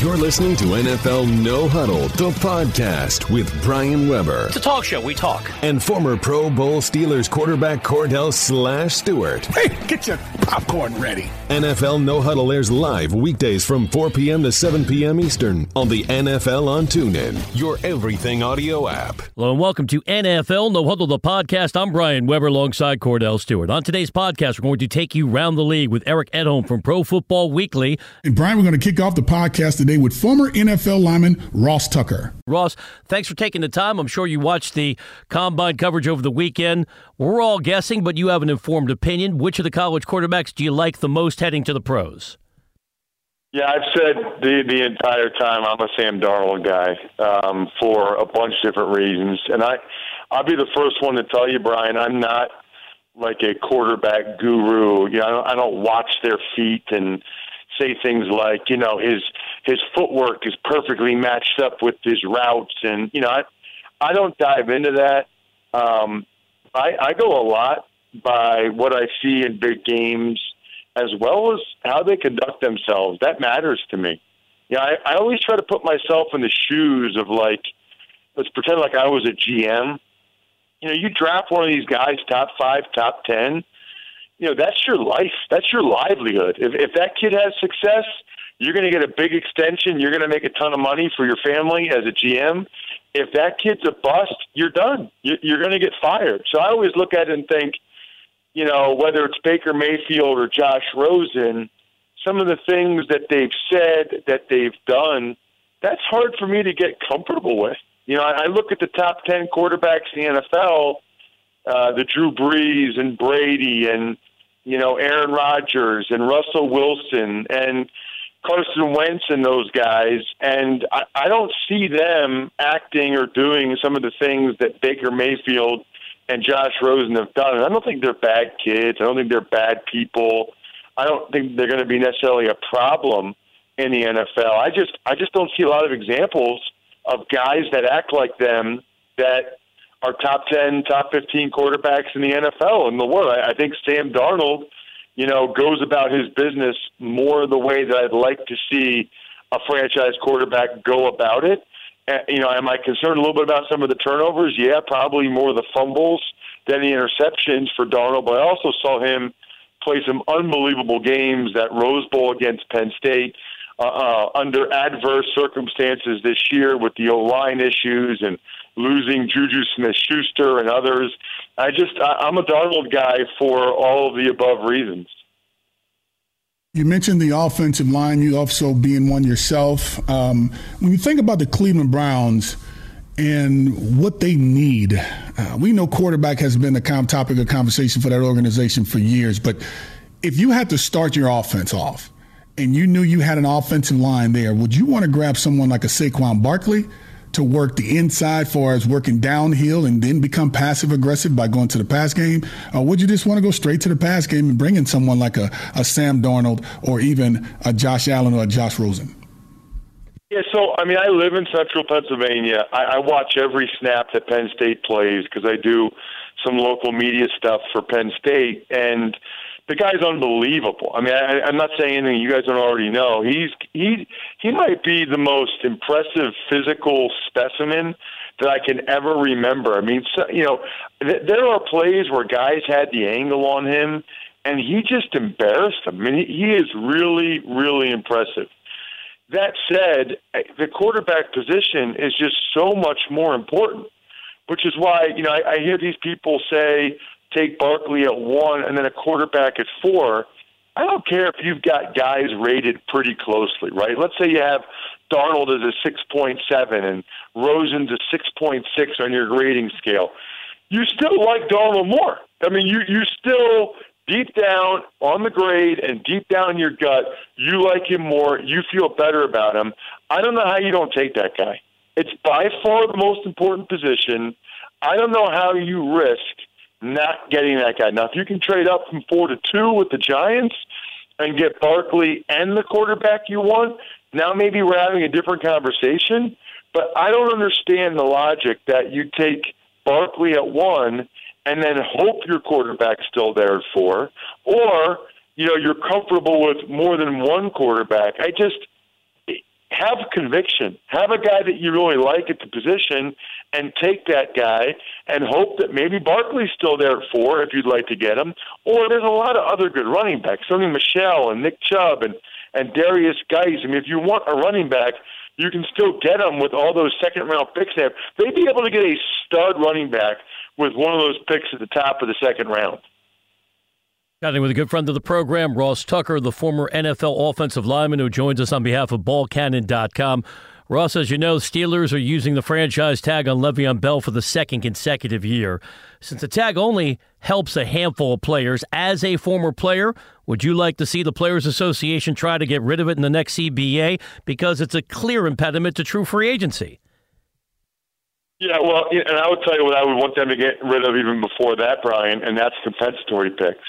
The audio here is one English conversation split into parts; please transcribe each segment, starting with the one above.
You're listening to NFL No Huddle, the podcast with Brian Weber. It's a talk show. We talk. And former Pro Bowl Steelers quarterback Kordell Slash Stewart. Hey, get your popcorn ready. NFL No Huddle airs live weekdays from 4 p.m. to 7 p.m. Eastern on the NFL on TuneIn, your everything audio app. Hello and welcome to NFL No Huddle, the podcast. I'm Brian Weber alongside Kordell Stewart. On today's podcast, we're going to take you around the league with Eric Edholm from Pro Football Weekly. And Brian, we're going to kick off the podcast today with former NFL lineman Ross Tucker. Ross, thanks for taking the time. I'm sure you watched the combine coverage over the weekend. We're all guessing, but you have an informed opinion. Which of the college quarterbacks do you like the most heading to the pros? Yeah, I've said the the entire time I'm a Sam Darnold guy um, for a bunch of different reasons, and I I'll be the first one to tell you, Brian, I'm not like a quarterback guru. You know, I don't, I don't watch their feet and say things like, you know, his his footwork is perfectly matched up with his routes, and you know, I I don't dive into that. Um, I, I go a lot by what I see in big games, as well as how they conduct themselves. That matters to me. Yeah, I, I always try to put myself in the shoes of like, let's pretend like I was a GM. You know, you draft one of these guys, top five, top ten you know that's your life that's your livelihood if if that kid has success you're going to get a big extension you're going to make a ton of money for your family as a gm if that kid's a bust you're done. You're going to get fired. So i always look at it and think you know whether it's baker mayfield or josh rosen some of the things that they've said that they've done that's hard for me to get comfortable with. You know i look at the top 10 quarterbacks in the nfl uh, the Drew Brees and Brady and you know, Aaron Rodgers and Russell Wilson and Carson Wentz and those guys, and I, I don't see them acting or doing some of the things that Baker Mayfield and Josh Rosen have done. And I don't think they're bad kids. I don't think they're bad people. I don't think they're going to be necessarily a problem in the NFL. I just I just don't see a lot of examples of guys that act like them that are top 10, top 15 quarterbacks in the NFL in the world. I, I think Sam Darnold, you know, goes about his business more the way that I'd like to see a franchise quarterback go about it. And, you know, am I concerned a little bit about some of the turnovers? Yeah, probably more the fumbles than the interceptions for Darnold, but I also saw him play some unbelievable games that Rose Bowl against Penn State. Uh, uh, under adverse circumstances this year with the O line issues and losing Juju Smith Schuster and others. I just, I, I'm a Darnold guy for all of the above reasons. You mentioned the offensive line, you also being one yourself. Um, when you think about the Cleveland Browns and what they need, uh, we know quarterback has been a the topic of conversation for that organization for years, but if you had to start your offense off and you knew you had an offensive line there, would you want to grab someone like a Saquon Barkley? To work the inside far as working downhill and then become passive aggressive by going to the pass game? Or would you just want to go straight to the pass game and bring in someone like a, a Sam Darnold or even a Josh Allen or a Josh Rosen? Yeah, so I mean, I live in central Pennsylvania. I, I watch every snap that Penn State plays because I do some local media stuff for Penn State, and the guy's unbelievable. I mean, I, I'm not saying anything you guys don't already know. He's he he might be the most impressive physical specimen that I can ever remember. I mean, so, you know, th- there are plays where guys had the angle on him, and he just embarrassed them. I mean, he, he is really, really impressive. That said, eh, the quarterback position is just so much more important, which is why you know I, I hear these people say take Barkley at one and then a quarterback at four. I don't care if you've got guys rated pretty closely, right? Let's say you have Darnold as a 6.7 and Rosen's a 6.6 on your grading scale. You still like Darnold more. I mean, you you still deep down on the grade and deep down in your gut, you like him more. You feel better about him. I don't know how you don't take that guy. It's by far the most important position. I don't know how you risk not getting that guy. Now, if you can trade up from four to two with the Giants and get Barkley and the quarterback you want, now maybe we're having a different conversation. But I don't understand the logic that you take Barkley at one and then hope your quarterback's still there at four, or you know you're comfortable with more than one quarterback. I just have conviction. Have a guy that you really like at the position and take that guy and hope that maybe Barkley's still there at four if you'd like to get him. Or there's a lot of other good running backs, Sony Michel and Nick Chubb and, and Derrius Guice. I mean, if you want a running back, you can still get them with all those second round picks they have. They'd be able to get a stud running back with one of those picks at the top of the second round. Chatting with a good friend of the program, Ross Tucker, the former NFL offensive lineman who joins us on behalf of BallCannon.com. Ross, as you know, Steelers are using the franchise tag on Le'Veon Bell for the second consecutive year. Since the tag only helps a handful of players, as a former player, would you like to see the Players Association try to get rid of it in the next CBA because it's a clear impediment to true free agency? Yeah, well, and I would tell you what I would want them to get rid of even before that, Brian, and that's compensatory picks.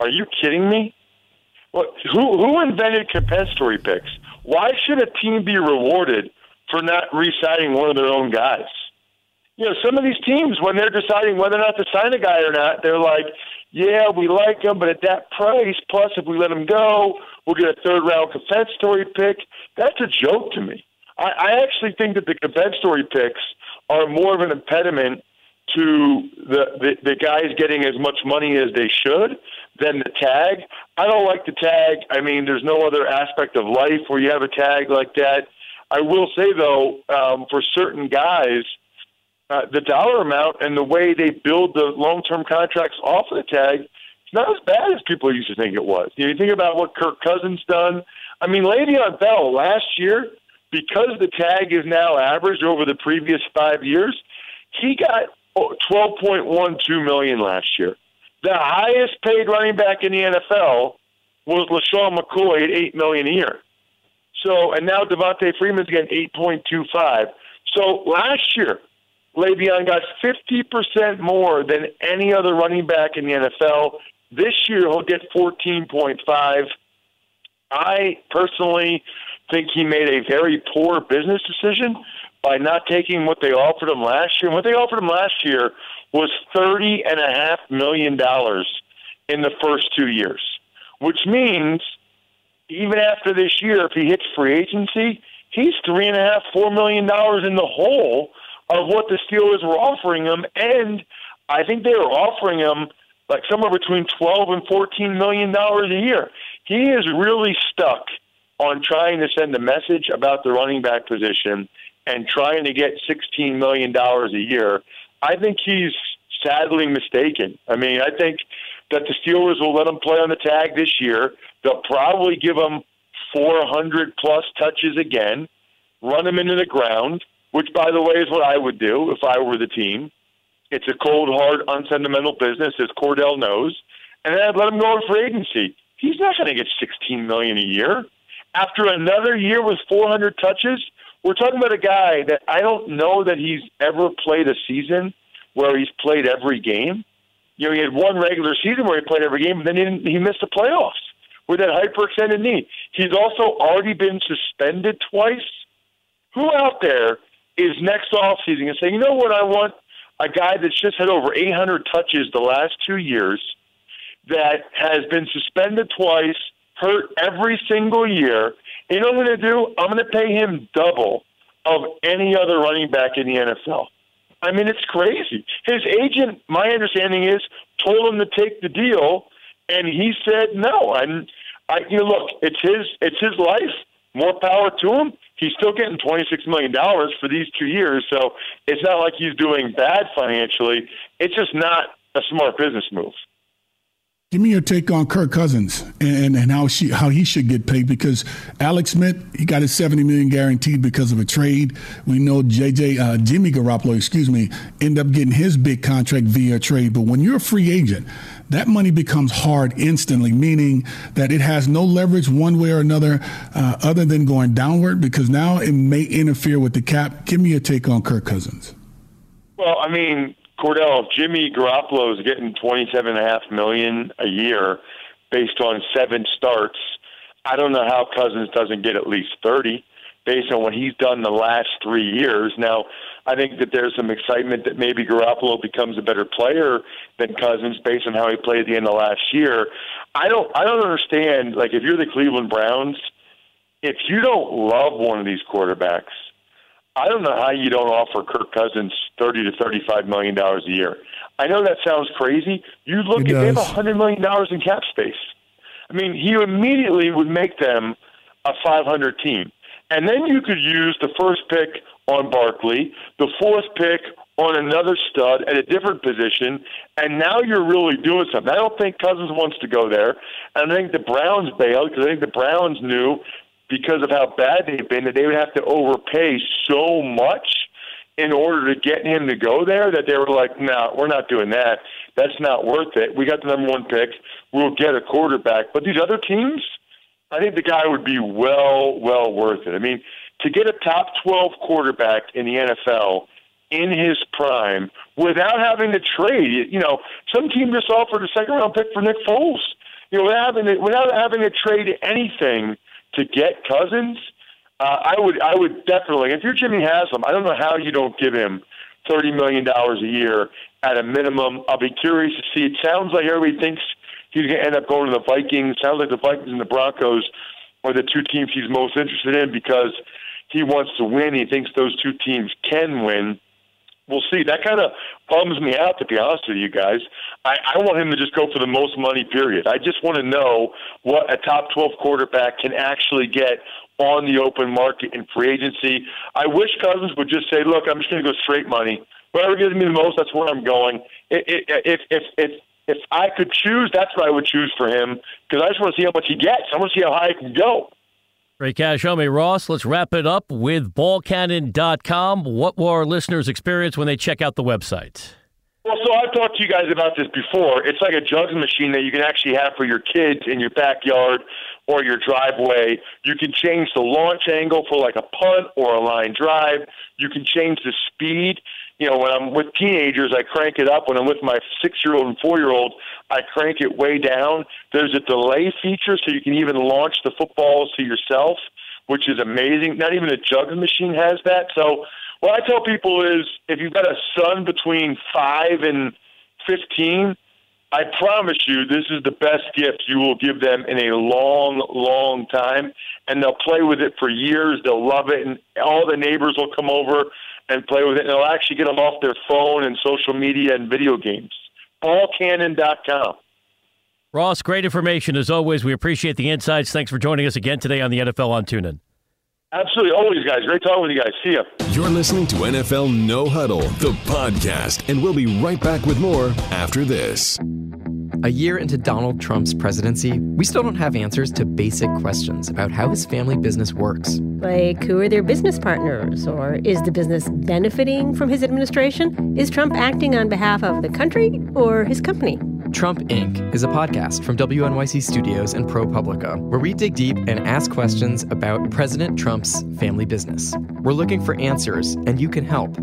Are you kidding me? Who who invented compensatory picks? Why should a team be rewarded for not re-signing one of their own guys? You know, some of these teams when they're deciding whether or not to sign a guy or not, they're like, "Yeah, we like him, but at that price, plus if we let him go, we'll get a third round compensatory pick." That's a joke to me. I, I actually think that the compensatory picks are more of an impediment to the, the the guys getting as much money as they should than the tag. I don't like the tag. I mean, there's no other aspect of life where you have a tag like that. I will say though, um, for certain guys, uh, the dollar amount and the way they build the long-term contracts off of the tag, it's not as bad as people used to think it was. You, know, you think about what Kirk Cousins done. I mean, Le'Veon Bell last year, because the tag is now averaged over the previous five years, he got 12.12 million last year. The highest paid running back in the NFL was LeSean McCoy at eight million a year. So and now Devonta Freeman's getting eight point two five. So last year, Le'Veon got fifty percent more than any other running back in the NFL. This year he'll get fourteen point five. I personally think he made a very poor business decision by not taking what they offered him last year. And what they offered him last year was thirty and a half million dollars in the first two years, which means even after this year, if he hits free agency, he's three and a half, four million dollars in the hole of what the Steelers were offering him, and I think they were offering him like somewhere between twelve and fourteen million dollars a year. He is really stuck on trying to send a message about the running back position and trying to get sixteen million dollars a year. I think he's sadly mistaken. I mean, I think that the Steelers will let him play on the tag this year. They'll probably give him 400 plus touches again, run him into the ground, which, by the way, is what I would do if I were the team. It's a cold, hard, unsentimental business, as Kordell knows. And then I'd let him go for agency. He's not going to get 16 million a year. After another year with 400 touches, we're talking about a guy that I don't know that he's ever played a season where he's played every game. You know, he had one regular season where he played every game, but then he, he missed the playoffs with that hyperextended knee. He's also already been suspended twice. Who out there is next offseason and say, you know what, I want a guy that's just had over 800 touches the last two years that has been suspended twice, hurt every single year. You know what I'm going to do? I'm going to pay him double of any other running back in the NFL. I mean, it's crazy. His agent, my understanding is, told him to take the deal, and he said no. And I, you know, look, it's his, it's his life. More power to him. He's still getting twenty six million dollars for these two years, so it's not like he's doing bad financially. It's just not a smart business move. Give me your take on Kirk Cousins and, and how she how he should get paid because Alex Smith he got his seventy million guaranteed because of a trade. We know JJ uh, Jimmy Garoppolo, excuse me, end up getting his big contract via trade. But when you're a free agent, that money becomes hard instantly, meaning that it has no leverage one way or another uh, other than going downward because now it may interfere with the cap. Give me your take on Kirk Cousins. Well, I mean, Kordell, if Jimmy Garoppolo is getting twenty-seven and a half million a year based on seven starts, I don't know how Cousins doesn't get at least thirty based on what he's done the last three years. Now, I think that there's some excitement that maybe Garoppolo becomes a better player than Cousins based on how he played at the end of last year. I don't I don't understand like if you're the Cleveland Browns if you don't love one of these quarterbacks, I don't know how you don't offer Kirk Cousins thirty to thirty-five million dollars a year. I know that sounds crazy. You look It at they have hundred million dollars in cap space. I mean, he immediately would make them a 500 team, and then you could use the first pick on Barkley, the fourth pick on another stud at a different position, and now you're really doing something. I don't think Cousins wants to go there, and I think the Browns bailed because I think the Browns knew because of how bad they've been that they would have to overpay so much in order to get him to go there that they were like, no, we're not doing that. That's not worth it. We got the number one pick. We'll get a quarterback. But these other teams, I think the guy would be well, well worth it. I mean, to get a top 12 quarterback in the NFL in his prime without having to trade, you know, some team just offered a second round pick for Nick Foles. You know, without having to, without having to trade anything to get Cousins, uh, I would I would definitely. If you're Jimmy Haslam, I don't know how you don't give him thirty million dollars a year at a minimum. I'll be curious to see. It sounds like everybody thinks he's going to end up going to the Vikings. Sounds like the Vikings and the Broncos are the two teams he's most interested in because he wants to win. He thinks those two teams can win. We'll see. That kind of bums me out, to be honest with you guys. I, I want him to just go for the most money, period. I just want to know what a top 12 quarterback can actually get on the open market in free agency. I wish Cousins would just say, look, I'm just going to go straight money. Whatever gives me the most, that's where I'm going. If, if, if, if I could choose, that's what I would choose for him because I just want to see how much he gets. I want to see how high it can go. Great cash me, Ross. Let's wrap it up with ballcannon.com. What will our listeners experience when they check out the website? Well, so I've talked to you guys about this before. It's like a jugs machine that you can actually have for your kids in your backyard or your driveway. You can change the launch angle for like a punt or a line drive. You can change the speed. You know, when I'm with teenagers, I crank it up. When I'm with my six year old and four year old, I crank it way down. There's a delay feature so you can even launch the footballs to yourself, which is amazing. Not even a jugs machine has that. So, what I tell people is if you've got a son between five and 15, I promise you this is the best gift you will give them in a long, long time. And they'll play with it for years. They'll love it. And all the neighbors will come over and play with it. And they'll actually get them off their phone and social media and video games. Ballcannon.com. Ross, great information as always. We appreciate the insights. Thanks for joining us again today on the NFL on TuneIn. Absolutely. Always, guys. Great talking with you guys. See ya. You're listening to NFL No Huddle, the podcast, and we'll be right back with more after this. A year into Donald Trump's presidency, we still don't have answers to basic questions about how his family business works. Like, who are their business partners? Or is the business benefiting from his administration? Is Trump acting on behalf of the country or his company? Trump Inc. is a podcast from WNYC Studios and ProPublica where we dig deep and ask questions about President Trump's family business. We're looking for answers, and you can help.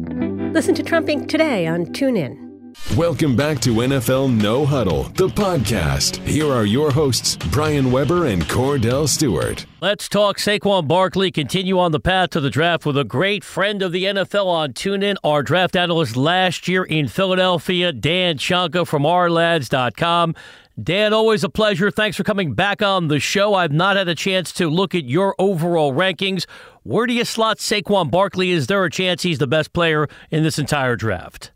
Listen to Trump Inc. today on TuneIn. Welcome back to NFL No Huddle, the podcast. Here are your hosts, Brian Weber and Kordell Stewart. Let's talk Saquon Barkley. Continue on the path to the draft with a great friend of the NFL on TuneIn, our draft analyst last year in Philadelphia, Dan Shonka from ourlads.com. Dan, always a pleasure. Thanks for coming back on the show. I've not had a chance to look at your overall rankings. Where do you slot Saquon Barkley? Is there a chance he's the best player in this entire draft?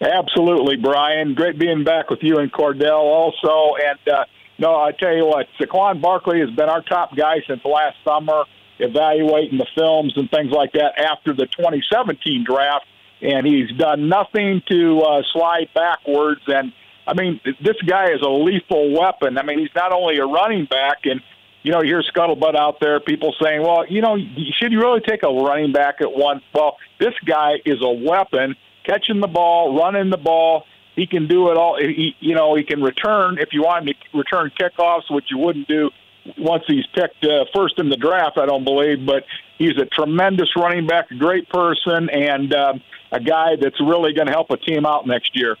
Absolutely, Brian. Great being back with you and Kordell also. And uh, no, I tell you what, Saquon Barkley has been our top guy since last summer, evaluating the films and things like that after the 2017 draft, and he's done nothing to uh, slide backwards. And I mean, this guy is a lethal weapon. I mean, he's not only a running back, and you know, you hear scuttlebutt out there, people saying, "Well, you know, should you really take a running back at one?" Well, this guy is a weapon catching the ball, running the ball. He can do it all. He, you know, he can return if you want him to return kickoffs, which you wouldn't do once he's picked uh, first in the draft. I don't believe, but he's a tremendous running back, a great person, and um, a guy that's really going to help a team out next year.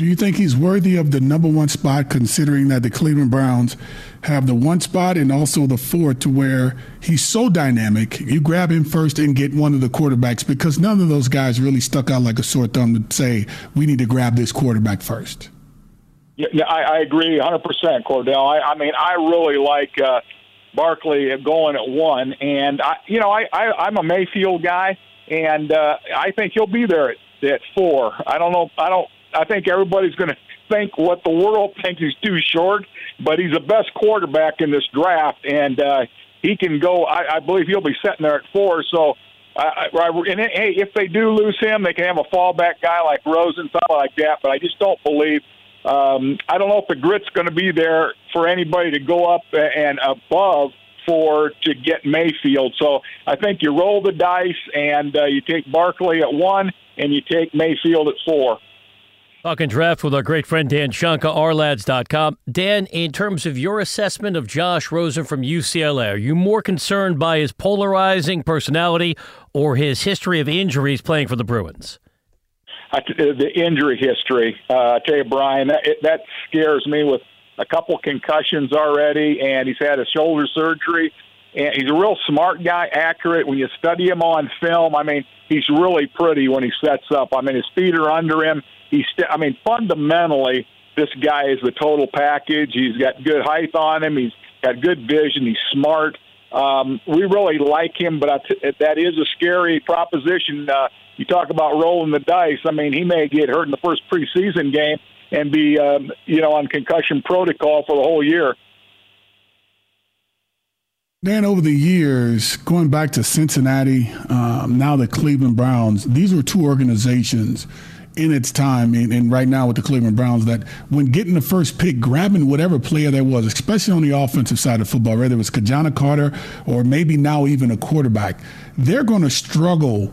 Do you think he's worthy of the number one spot, considering that the Cleveland Browns have the one spot and also the four, to where he's so dynamic? You grab him first and get one of the quarterbacks because none of those guys really stuck out like a sore thumb to say we need to grab this quarterback first. Yeah, I, I agree 100%, Kordell. I, I mean, I really like uh, Barkley going at one. And I, you know, I, I I'm a Mayfield guy, and uh, I think he'll be there at, at four. I don't know. I don't. I think everybody's going to think what the world thinks he's too short, but he's the best quarterback in this draft, and uh, he can go. I, I believe he'll be sitting there at four. So. I, I, and hey, if they do lose him, they can have a fallback guy like Rosen, something like that. But I just don't believe um, I don't know if the grit's going to be there for anybody to go up and above for to get Mayfield. So I think you roll the dice and uh, you take Barkley at one and you take Mayfield at four. Talking draft with our great friend Dan Shonka, ourlads.com. Dan, in terms of your assessment of Josh Rosen from UCLA, are you more concerned by his polarizing personality or his history of injuries playing for the Bruins? I, the injury history. Uh, I tell you, Brian, that, it, that scares me with a couple concussions already, and he's had a shoulder surgery. And he's a real smart guy, accurate. When you study him on film, I mean, he's really pretty when he sets up. I mean, his feet are under him. He's, st- I mean, fundamentally, this guy is the total package. He's got good height on him. He's got good vision. He's smart. Um, we really like him, but that is a scary proposition. Uh, you talk about rolling the dice. I mean, he may get hurt in the first preseason game and be, um, you know, on concussion protocol for the whole year. Dan, over the years, going back to Cincinnati, um, now the Cleveland Browns, these were two organizations in its time, and, and, right now with the Cleveland Browns, that when getting the first pick, grabbing whatever player there was, especially on the offensive side of football, whether it was Ki-Jana Carter or maybe now even a quarterback, they're going to struggle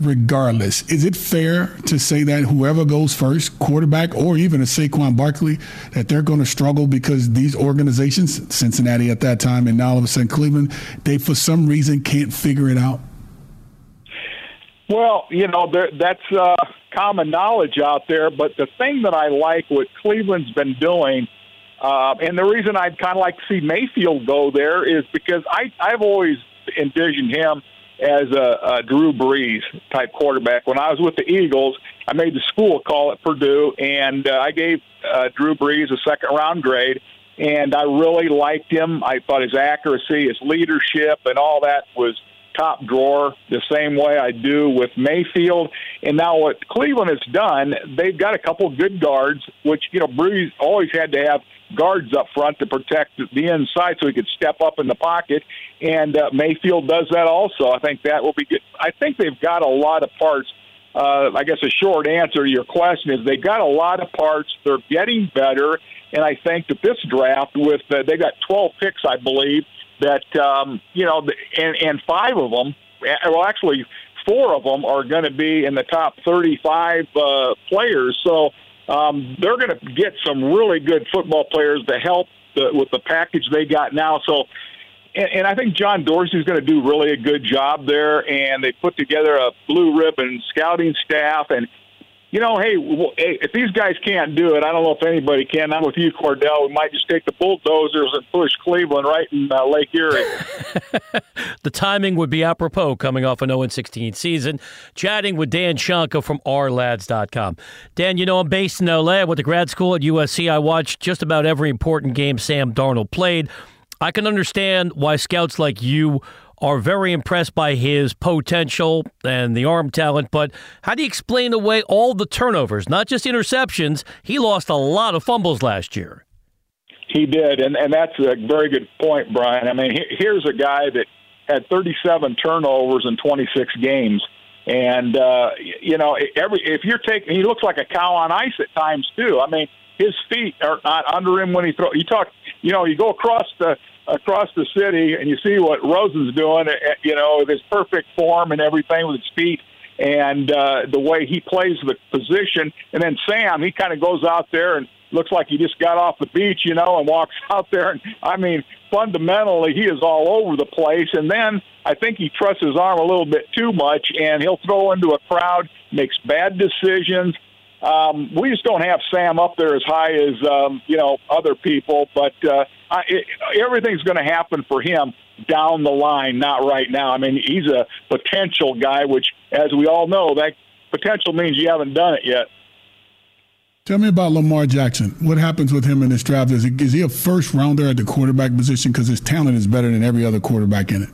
regardless. Is it fair to say that whoever goes first, quarterback or even a Saquon Barkley, that they're going to struggle because these organizations, Cincinnati at that time and now all of a sudden Cleveland, they for some reason can't figure it out? Well, you know, that's uh, common knowledge out there. But the thing that I like what Cleveland's been doing, uh, and the reason I'd kind of like to see Mayfield go there is because I, I've always envisioned him – as a, a Drew Brees type quarterback. When I was with the Eagles, I made the school call at Purdue, and uh, I gave uh, Drew Brees a second round grade. And I really liked him. I thought his accuracy, his leadership, and all that was top drawer the same way I do with Mayfield. And now what Cleveland has done, they've got a couple good guards, which, you know, Brees always had to have guards up front to protect the inside so he could step up in the pocket. And uh, Mayfield does that also. I think that will be good. I think they've got a lot of parts. Uh, I guess a short answer to your question is they've got a lot of parts. They're getting better. And I think that this draft, with uh, they got 12 picks, I believe, that, um, you know, and, and five of them, well, actually, four of them are going to be in the top 35 uh, players. So, um, they're going to get some really good football players to help the, with the package they got now. So, and, and I think John Dorsey's going to do really a good job there. And they put together a blue ribbon scouting staff, and you know, hey, hey, if these guys can't do it, I don't know if anybody can. I'm with you, Kordell. We might just take the bulldozers and push Cleveland right in uh, Lake Erie. the timing would be apropos coming off an 0 16 season. Chatting with Dan Shonka from ourlads.com. Dan, you know, I'm based in LA. I went to grad school at USC. I watched just about every important game Sam Darnold played. I can understand why scouts like you are very impressed by his potential and the arm talent. But how do you explain away all the turnovers, not just interceptions? He lost a lot of fumbles last year. He did, and and that's a very good point, Brian. I mean, here's a guy that had 37 turnovers in 26 games. And uh, you know, every if you're taking, he looks like a cow on ice at times too. I mean, his feet are not under him when he throws. You talk, you know, you go across the across the city and you see what Rosen's doing, eh, you know, with his perfect form and everything with his feet and uh, the way he plays the position. And then Sam, he kind of goes out there and looks like he just got off the beach, you know, and walks out there. And I mean, fundamentally, he is all over the place. And then I think he trusts his arm a little bit too much, and he'll throw into a crowd, makes bad decisions. Um, we just don't have Sam up there as high as um, you know other people, but uh, I, it, everything's going to happen for him down the line, not right now. I mean, he's a potential guy, which, as we all know, that potential means you haven't done it yet. Tell me about Lamar Jackson. What happens with him in this draft? Is, is he a first rounder at the quarterback position because his talent is better than every other quarterback in it?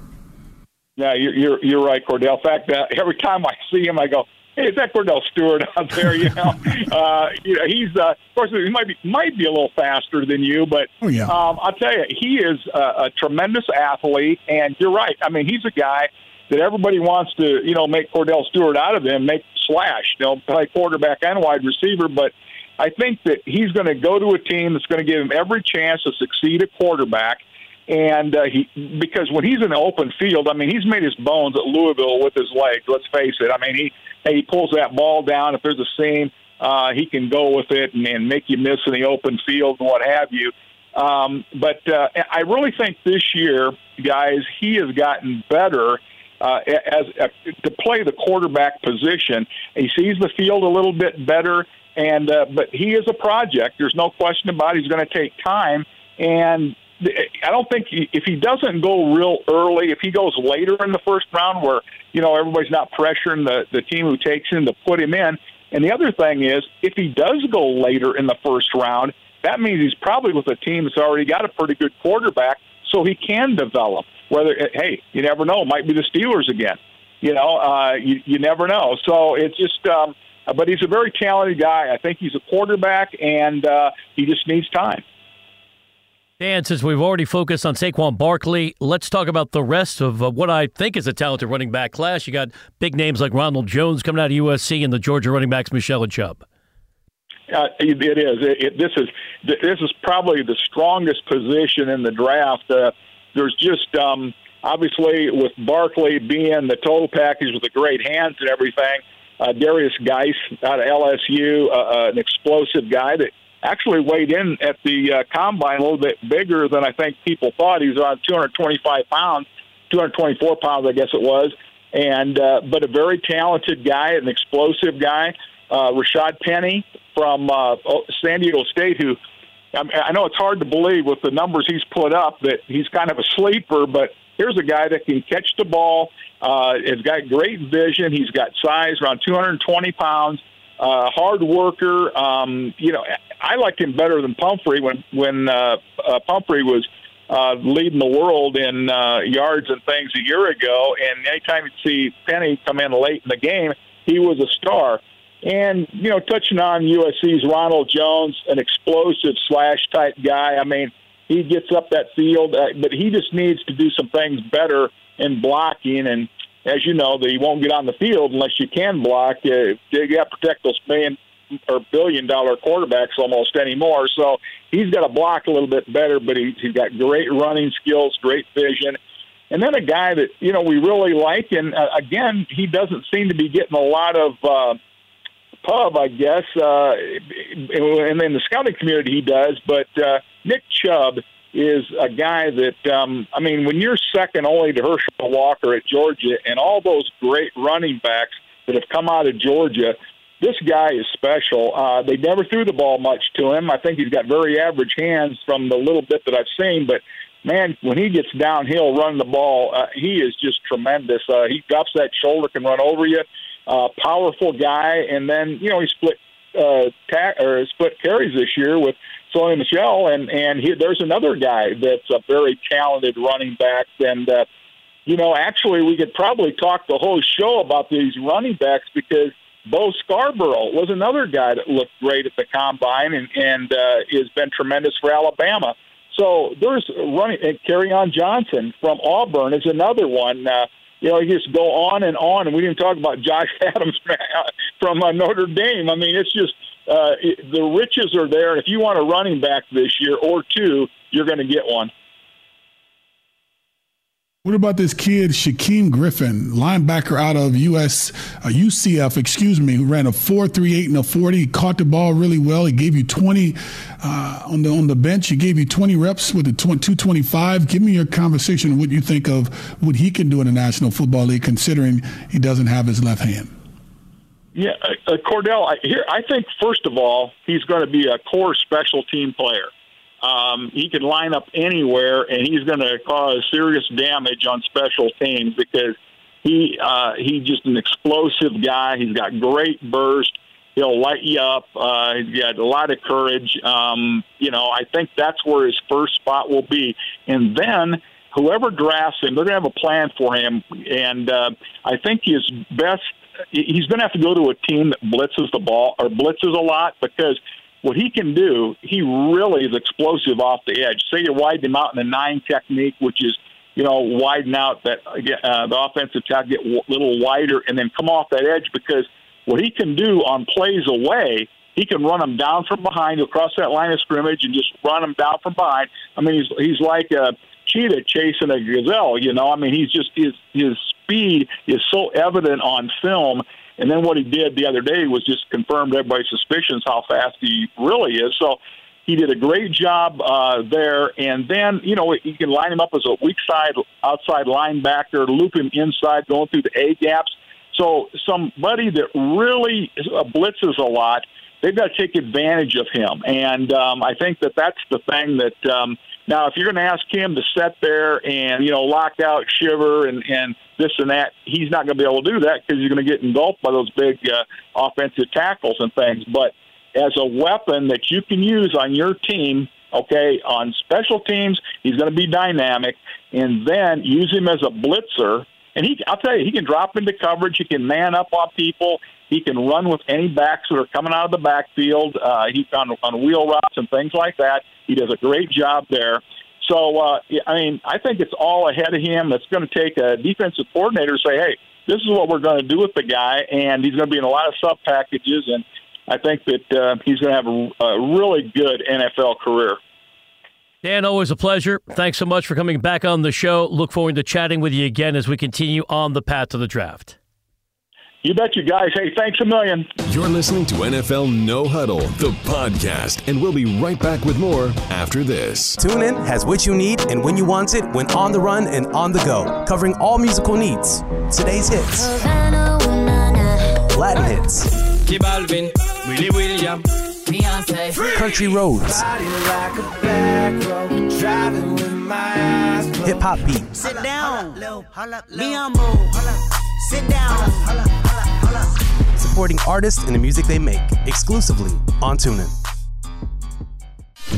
Yeah, you're you're, you're right, Kordell. In fact, uh, every time I see him, I go, "Hey, is that Kordell Stewart out there?" You know, uh, you know, he's uh, of course he might be might be a little faster than you, but oh, yeah. um, I'll tell you, he is a, a tremendous athlete, and you're right. I mean, he's a guy that everybody wants to, you know, make Kordell Stewart out of him, make slash, you know, play quarterback and wide receiver, but I think that he's going to go to a team that's going to give him every chance to succeed at quarterback. And uh, he, because when he's in the open field, I mean, he's made his bones at Louisville with his legs. Let's face it. I mean, he he pulls that ball down. If there's a seam, uh, he can go with it and, and make you miss in the open field and what have you. Um, but uh, I really think this year, guys, he has gotten better uh, as uh, to play the quarterback position. He sees the field a little bit better. And uh, but he is a project. There's no question about. It. He's going to take time, and I don't think he, if he doesn't go real early, if he goes later in the first round, where you know everybody's not pressuring the the team who takes him to put him in. And the other thing is, if he does go later in the first round, that means he's probably with a team that's already got a pretty good quarterback, so he can develop. Whether hey, you never know, it might be the Steelers again. You know, uh, you you never know. So it's just. Um, but he's a very talented guy. I think he's a quarterback, and uh, he just needs time. Dan, since we've already focused on Saquon Barkley, let's talk about the rest of uh, what I think is a talented running back class. You got big names like Ronald Jones coming out of USC, and the Georgia running backs Michel and Chubb. Uh, it is. It, it, this is this is probably the strongest position in the draft. Uh, there's just um, obviously with Barkley being the total package with the great hands and everything uh, Derrius Guice out of LSU, uh, uh, an explosive guy that actually weighed in at the uh, combine a little bit bigger than I think people thought. He was around 225 pounds, 224 pounds, I guess it was, and uh, but a very talented guy, an explosive guy. Uh, Rashaad Penny from uh, San Diego State, who I know it's hard to believe with the numbers he's put up that he's kind of a sleeper, but here's a guy that can catch the ball. Uh, has got great vision. He's got size, around 220 pounds. Uh, hard worker. Um, you know, I liked him better than Pumphrey when when uh, uh, Pumphrey was uh, leading the world in uh, yards and things a year ago. And anytime you see Penny come in late in the game, he was a star. And you know, touching on USC's Ronald Jones, an explosive slash type guy. I mean, he gets up that field, uh, but he just needs to do some things better in blocking. And as you know, that he won't get on the field unless you can block. Uh, you got to protect those million or billion dollar quarterbacks almost anymore. So he's got to block a little bit better, but he, he's got great running skills, great vision. And then a guy that you know we really like, and uh, again, he doesn't seem to be getting a lot of uh, pub, I guess. Uh, and in the scouting community, he does. But uh, Nick Chubb is a guy that, um, I mean, when you're second only to Herschel Walker at Georgia and all those great running backs that have come out of Georgia, this guy is special. Uh, they never threw the ball much to him. I think he's got very average hands from the little bit that I've seen, but man, when he gets downhill running the ball, uh, he is just tremendous. Uh, he drops that shoulder, can run over you. Uh, powerful guy, and then you know he split uh, ta- or split carries this year with Sony Michel, and and he, there's another guy that's a very talented running back, and uh, you know actually we could probably talk the whole show about these running backs because Bo Scarborough was another guy that looked great at the combine and and uh, has been tremendous for Alabama. So there's running and on Johnson from Auburn is another one. Uh, you know, you just go on and on, and we didn't talk about Josh Adams from uh, Notre Dame. I mean, it's just uh, it, the riches are there. And if you want a running back this year or two, you're going to get one. What about this kid, Shaquem Griffin, linebacker out of US, uh, UCF, excuse me, who ran a 4.38 and a 40. He caught the ball really well. He gave you 20 uh, on the on the bench. He gave you 20 reps with the 225. Give me your conversation what you think of what he can do in the National Football League, considering he doesn't have his left hand. Yeah, uh, Kordell. I, here, I think first of all, he's going to be a core special team player. Um, he can line up anywhere, and he's going to cause serious damage on special teams because he uh, he's just an explosive guy. He's got great burst. He'll light you up. Uh, he's got a lot of courage. Um, you know, I think that's where his first spot will be, and then whoever drafts him, they're going to have a plan for him. And uh, I think his best, he's going to have to go to a team that blitzes the ball or blitzes a lot because what he can do, he really is explosive off the edge. Say you widen him out in a nine technique, which is you know widen out that uh, the offensive tackle get a little wider and then come off that edge because what he can do on plays away he can run them down from behind across that line of scrimmage and just run them down from behind. I mean, he's he's like a cheetah chasing a gazelle. You know, I mean, he's just his his speed is so evident on film. And then what he did the other day was just confirmed everybody's suspicions how fast he really is. So he did a great job uh, there. And then, you know, you can line him up as a weak side, outside linebacker, loop him inside, going through the A gaps. So somebody that really blitzes a lot, they've got to take advantage of him. And um, I think that that's the thing that um, – now, if you're going to ask him to sit there and you know lock out, shiver, and and this and that, he's not going to be able to do that because you're going to get engulfed by those big uh, offensive tackles and things. But as a weapon that you can use on your team, okay, on special teams, he's going to be dynamic, and then use him as a blitzer. And he, I'll tell you, he can drop into coverage. He can man up on people. He can run with any backs that are coming out of the backfield. Uh, he's on on wheel routes and things like that. He does a great job there. So, uh, I mean, I think it's all ahead of him. It's going to take a defensive coordinator to say, hey, this is what we're going to do with the guy, and he's going to be in a lot of sub packages, and I think that uh, he's going to have a, a really good NFL career. Dan, always a pleasure. Thanks so much for coming back on the show. Look forward to chatting with you again as we continue on the path to the draft. You bet you guys. Hey, thanks a million. You're listening to NFL No Huddle, the podcast, and we'll be right back with more after this. TuneIn has what you need and when you want it when on the run and on the go, covering all musical needs. Today's hits, Latin hits, Willie William, Beyonce, country roads, hip hop beats. Sit down, Sit down. supporting artists and the music they make. Exclusively on TuneIn.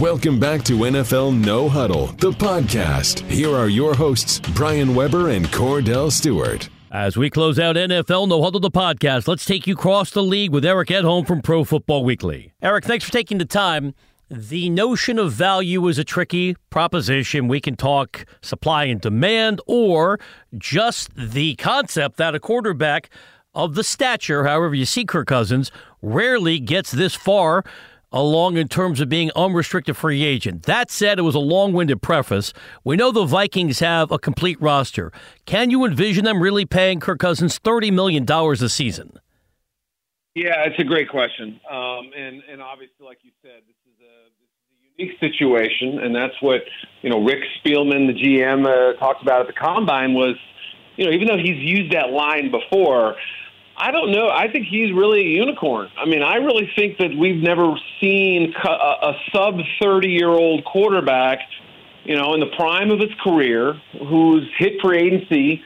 Welcome back to NFL No Huddle, the podcast. Here are your hosts, Brian Weber and Kordell Stewart. As we close out NFL No Huddle, the podcast, let's take you across the league with Eric Edholm from Pro Football Weekly. Eric, thanks for taking the time. The notion of value is a tricky proposition. We can talk supply and demand or just the concept that a quarterback of the stature, however you see Kirk Cousins, rarely gets this far along in terms of being unrestricted free agent. That said, it was a long-winded preface. We know the Vikings have a complete roster. Can you envision them really paying Kirk Cousins $30 million a season? Yeah, it's a great question. Um, and, and obviously, like you said, this is a, this is a unique situation. And that's what, you know, Rick Spielman, the GM, uh, talked about at the Combine was, you know, even though he's used that line before – I don't know. I think he's really a unicorn. I mean, I really think that we've never seen a, a sub 30 year old quarterback, you know, in the prime of his career who's hit free agency,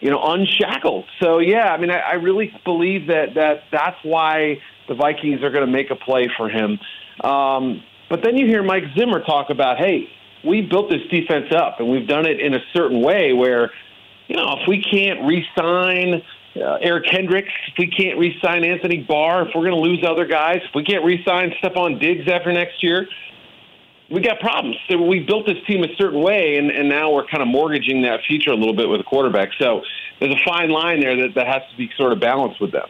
you know, unshackled. So, yeah, I mean, I, I really believe that, that that's why the Vikings are going to make a play for him. Um, but then you hear Mike Zimmer talk about, hey, we built this defense up and we've done it in a certain way where, you know, if we can't re sign uh, Eric Kendricks, if we can't re-sign Anthony Barr, if we're going to lose other guys, if we can't re-sign Stefon Diggs after next year, we got problems. So we built this team a certain way, and, and now we're kind of mortgaging that future a little bit with a quarterback. So there's a fine line there that, that has to be sort of balanced with them.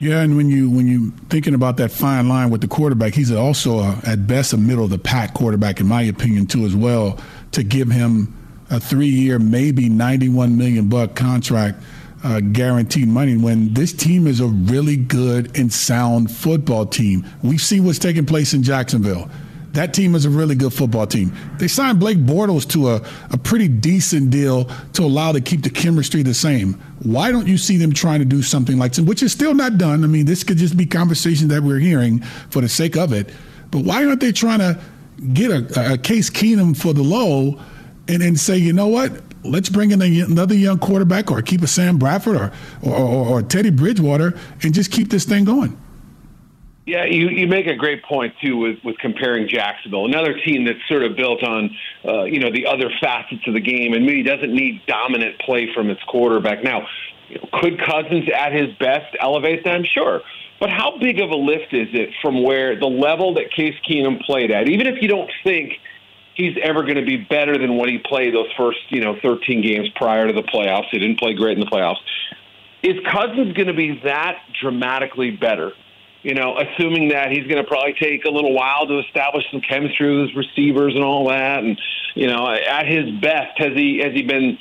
Yeah, and when you when you thinking about that fine line with the quarterback, he's also a, at best a middle of the pack quarterback, in my opinion, too, as well. To give him a three year, maybe ninety one million buck contract uh, guaranteed money when this team is a really good and sound football team. We see what's taking place in Jacksonville. That team is a really good football team. They signed Blake Bortles to a, a pretty decent deal to allow to keep the chemistry the same. Why don't you see them trying to do something like this, which is still not done? I mean, this could just be conversation that we're hearing for the sake of it. But why aren't they trying to get a, a Case Keenum for the low and then say, you know what? Let's bring in a, another young quarterback or keep a Sam Bradford or, or, or, or Teddy Bridgewater and just keep this thing going. Yeah, you, you make a great point too with, with comparing Jacksonville, another team that's sort of built on uh, you know the other facets of the game, and maybe doesn't need dominant play from its quarterback. Now, you know, could Cousins at his best elevate them? Sure, but how big of a lift is it from where the level that Case Keenum played at? Even if you don't think he's ever going to be better than what he played those first you know 13 games prior to the playoffs, he didn't play great in the playoffs. Is Cousins going to be that dramatically better? you know, assuming that he's going to probably take a little while to establish some chemistry with his receivers and all that. And you know, at his best, has he has he been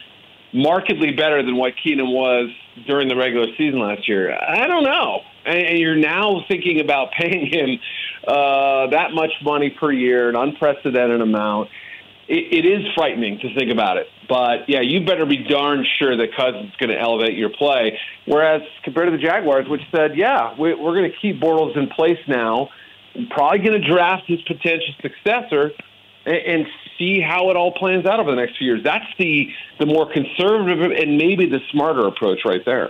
markedly better than what Keenum was during the regular season last year? I don't know. And you're now thinking about paying him uh, that much money per year, an unprecedented amount it, it is frightening to think about it. But yeah, you better be darn sure that Cousins is going to elevate your play. Whereas compared to the Jaguars, which said, yeah, we, we're going to keep Bortles in place now, probably going to draft his potential successor and, and see how it all plans out over the next few years. That's the the more conservative and maybe the smarter approach right there.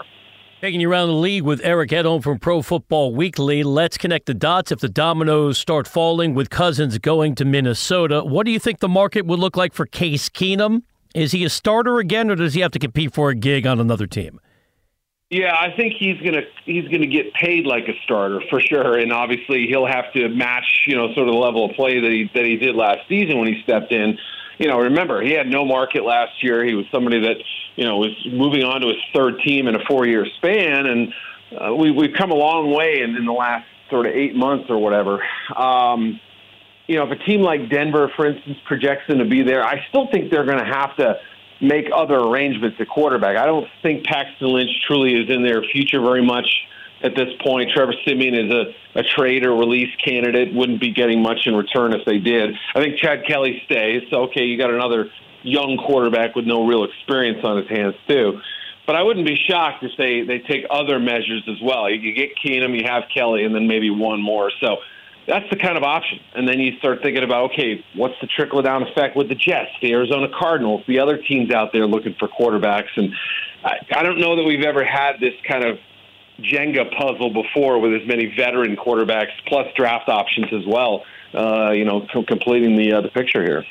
Taking you around the league with Eric Edholm from Pro Football Weekly. Let's connect the dots. If the dominoes start falling with Cousins going to Minnesota, what do you think the market would look like for Case Keenum? Is he a starter again, or does he have to compete for a gig on another team? Yeah, I think he's gonna he's gonna get paid like a starter for sure, and obviously he'll have to match you know sort of the level of play that he that he did last season when he stepped in you know, remember he had no market last year. He was somebody that you know was moving on to his third team in a four-year span, and uh, we we've come a long way in, in the last sort of eight months or whatever. Um, you know, if a team like Denver, for instance, projects him to be there, I still think they're going to have to make other arrangements at quarterback. I don't think Paxton Lynch truly is in their future very much at this point. Trevor Siemian is a, a trade or release candidate, wouldn't be getting much in return if they did. I think Chad Kelly stays. So, okay, you got another young quarterback with no real experience on his hands, too. But I wouldn't be shocked if they, they take other measures as well. You, you get Keenum, you have Kelly, and then maybe one more. So that's the kind of option. And then you start thinking about, okay, what's the trickle down effect with the Jets, the Arizona Cardinals, the other teams out there looking for quarterbacks? And I, I don't know that we've ever had this kind of Jenga puzzle before with as many veteran quarterbacks plus draft options as well. Uh, you know, completing the uh, the picture here.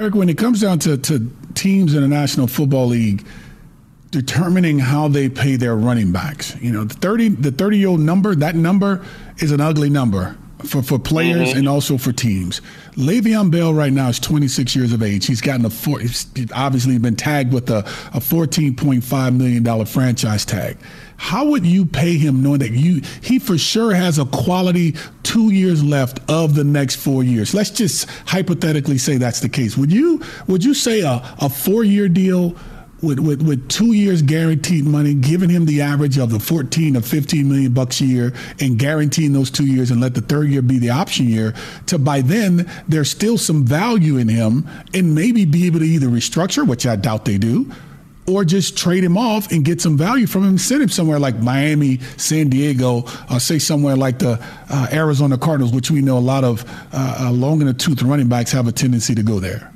Eric, when it comes down to, to teams in the National Football League determining how they pay their running backs, you know, the thirty the thirty year old number that number is an ugly number for, for players mm-hmm. and also for teams. Le'Veon Bell right now is 26 years of age. He's gotten a four, he's obviously been tagged with a, a $14.5 million franchise tag. How would you pay him knowing that you he for sure has a quality two years left of the next four years? Let's just hypothetically say that's the case. Would you would you say a, a four year deal with, with, with two years guaranteed money, giving him the average of the 14 or 15 million bucks a year and guaranteeing those two years and let the third year be the option year to by then there's still some value in him and maybe be able to either restructure, which I doubt they do, or just trade him off and get some value from him, send him somewhere like Miami, San Diego, say somewhere like the uh, Arizona Cardinals, which we know a lot of uh, uh, long in the tooth running backs have a tendency to go there.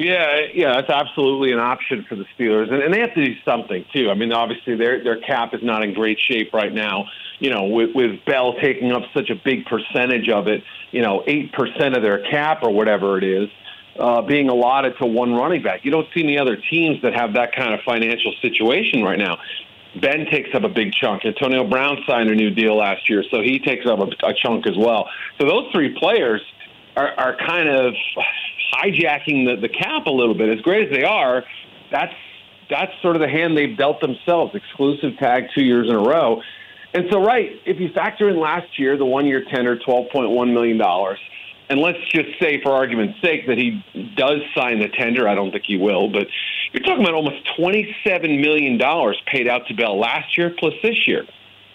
Yeah, yeah, that's absolutely an option for the Steelers, and, and they have to do something too. I mean, obviously their their cap is not in great shape right now. You know, with with Bell taking up such a big percentage of it, you know, eight percent of their cap or whatever it is, uh, being allotted to one running back. You don't see any other teams that have that kind of financial situation right now. Ben takes up a big chunk. Antonio Brown signed a new deal last year, so he takes up a, a chunk as well. So those three players are, are kind of hijacking the, the cap a little bit. As great as they are, that's that's sort of the hand they've dealt themselves. Exclusive tag two years in a row. And so, right, if you factor in last year, the one year tender, $12.1 million, and let's just say, for argument's sake, that he does sign the tender, I don't think he will, but you're talking about almost $27 million paid out to Bell last year plus this year.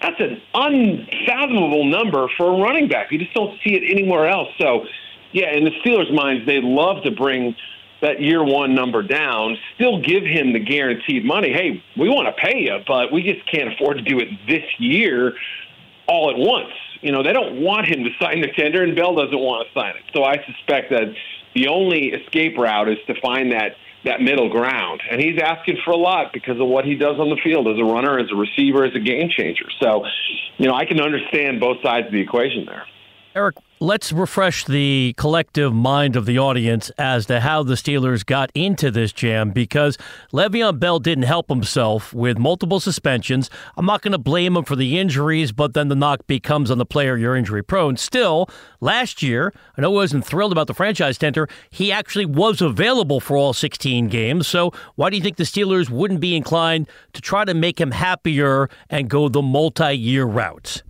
That's an unfathomable number for a running back. You just don't see it anywhere else. So, yeah, in the Steelers' minds, they'd love to bring that year one number down, still give him the guaranteed money. Hey, we want to pay you, but we just can't afford to do it this year all at once. You know, they don't want him to sign the tender, and Bell doesn't want to sign it. So I suspect that the only escape route is to find that that middle ground. And he's asking for a lot because of what he does on the field as a runner, as a receiver, as a game changer. So, you know, I can understand both sides of the equation there. Eric, let's refresh the collective mind of the audience as to how the Steelers got into this jam because Le'Veon Bell didn't help himself with multiple suspensions. I'm not going to blame him for the injuries, but then the knock becomes on the player you're injury prone. Still, last year, I know I wasn't thrilled about the franchise tender. He actually was available for all 16 games. So why do you think the Steelers wouldn't be inclined to try to make him happier and go the multi year route?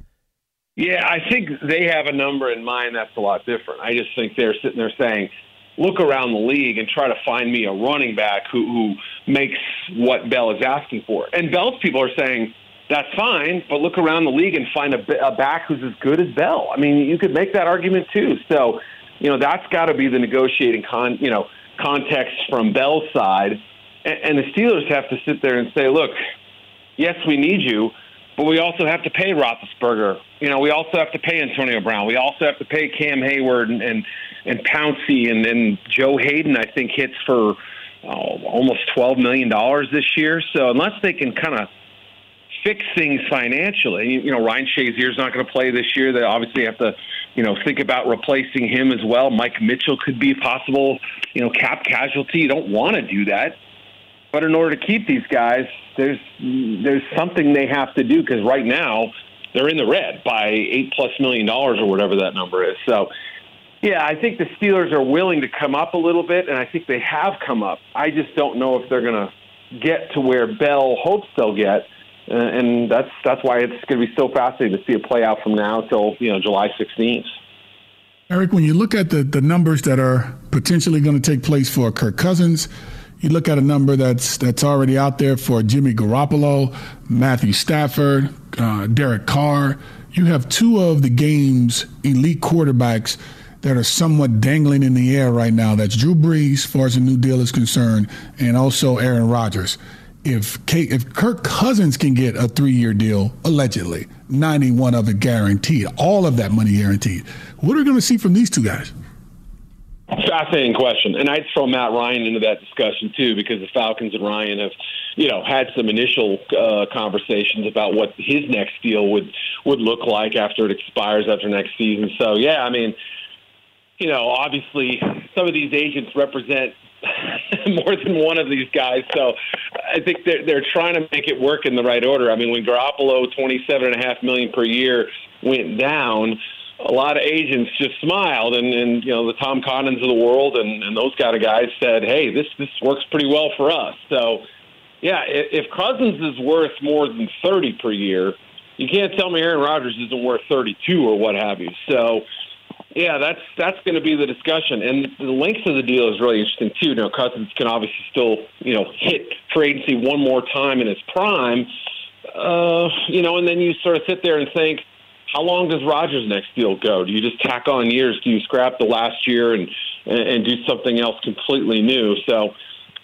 Yeah, I think they have a number in mind that's a lot different. I just think they're sitting there saying, look around the league and try to find me a running back who, who makes what Bell is asking for. And Bell's people are saying, that's fine, but look around the league and find a, a back who's as good as Bell. I mean, you could make that argument too. So, you know, that's got to be the negotiating con, you know, context from Bell's side. And, and the Steelers have to sit there and say, look, yes, we need you, but we also have to pay Roethlisberger. You know, we also have to pay Antonio Brown. We also have to pay Cam Heyward and and, and Pouncey and then Joe Haden. I think hits for oh, almost twelve million dollars this year. So unless they can kind of fix things financially, you know, Ryan Shazier's not going to play this year. They obviously have to, you know, think about replacing him as well. Mike Mitchell could be possible, you know, cap casualty. You don't want to do that. But in order to keep these guys, there's there's something they have to do because right now they're in the red by eight plus million dollars or whatever that number is. So, yeah, I think the Steelers are willing to come up a little bit, and I think they have come up. I just don't know if they're going to get to where Bell hopes they'll get, uh, and that's that's why it's going to be so fascinating to see it play out from now till you know July 16th. Eric, when you look at the, the numbers that are potentially going to take place for Kirk Cousins, you look at a number that's that's already out there for Jimmy Garoppolo, Matthew Stafford, uh, Derek Carr. You have two of the game's elite quarterbacks that are somewhat dangling in the air right now. That's Drew Brees, as far as the new deal is concerned, and also Aaron Rodgers. If Kate, if Kirk Cousins can get a three-year deal, allegedly, 91 of it guaranteed, all of that money guaranteed, what are we going to see from these two guys? Fascinating question, and I'd throw Matt Ryan into that discussion too, because the Falcons and Ryan have, you know, had some initial uh, conversations about what his next deal would would look like after it expires after next season. So, yeah, I mean, you know, obviously some of these agents represent more than one of these guys, so I think they're they're trying to make it work in the right order. I mean, when Garoppolo twenty seven and a half million per year went down a lot of agents just smiled and, and you know the Tom Condons of the world and, and those kind of guys said, "Hey, this this works pretty well for us." So, yeah, if, if Cousins is worth more than thirty per year, you can't tell me Aaron Rodgers isn't worth thirty-two or what have you. So, yeah, that's that's going to be the discussion, and the length of the deal is really interesting too. Now, Cousins can obviously still you know hit free agency one more time in his prime, uh, you know, and then you sort of sit there and think how long does Rodgers' next deal go? Do you just tack on years? Do you scrap the last year and and, do something else completely new? So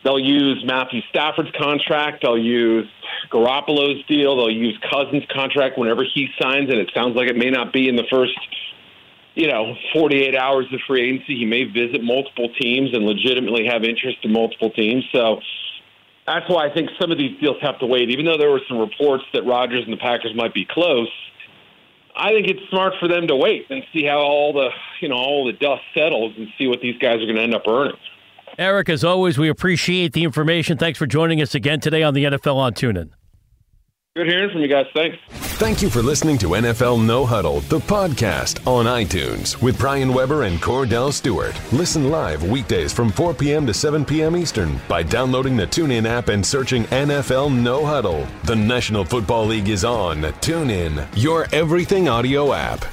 they'll use Matthew Stafford's contract. They'll use Garoppolo's deal. They'll use Cousins' contract whenever he signs and It sounds like it may not be in the first, you know, 48 hours of free agency. He may visit multiple teams and legitimately have interest in multiple teams. So that's why I think some of these deals have to wait. Even though there were some reports that Rodgers and the Packers might be close – I think it's smart for them to wait and see how all the you know all the dust settles and see what these guys are going to end up earning. Eric, as always, we appreciate the information. Thanks for joining us again today on the NFL on TuneIn. Good hearing from you guys. Thanks. Thank you for listening to NFL No Huddle, the podcast on iTunes with Brian Weber and Kordell Stewart. Listen live weekdays from 4 p.m. to 7 p.m. Eastern by downloading the TuneIn app and searching NFL No Huddle. The National Football League is on TuneIn, your everything audio app.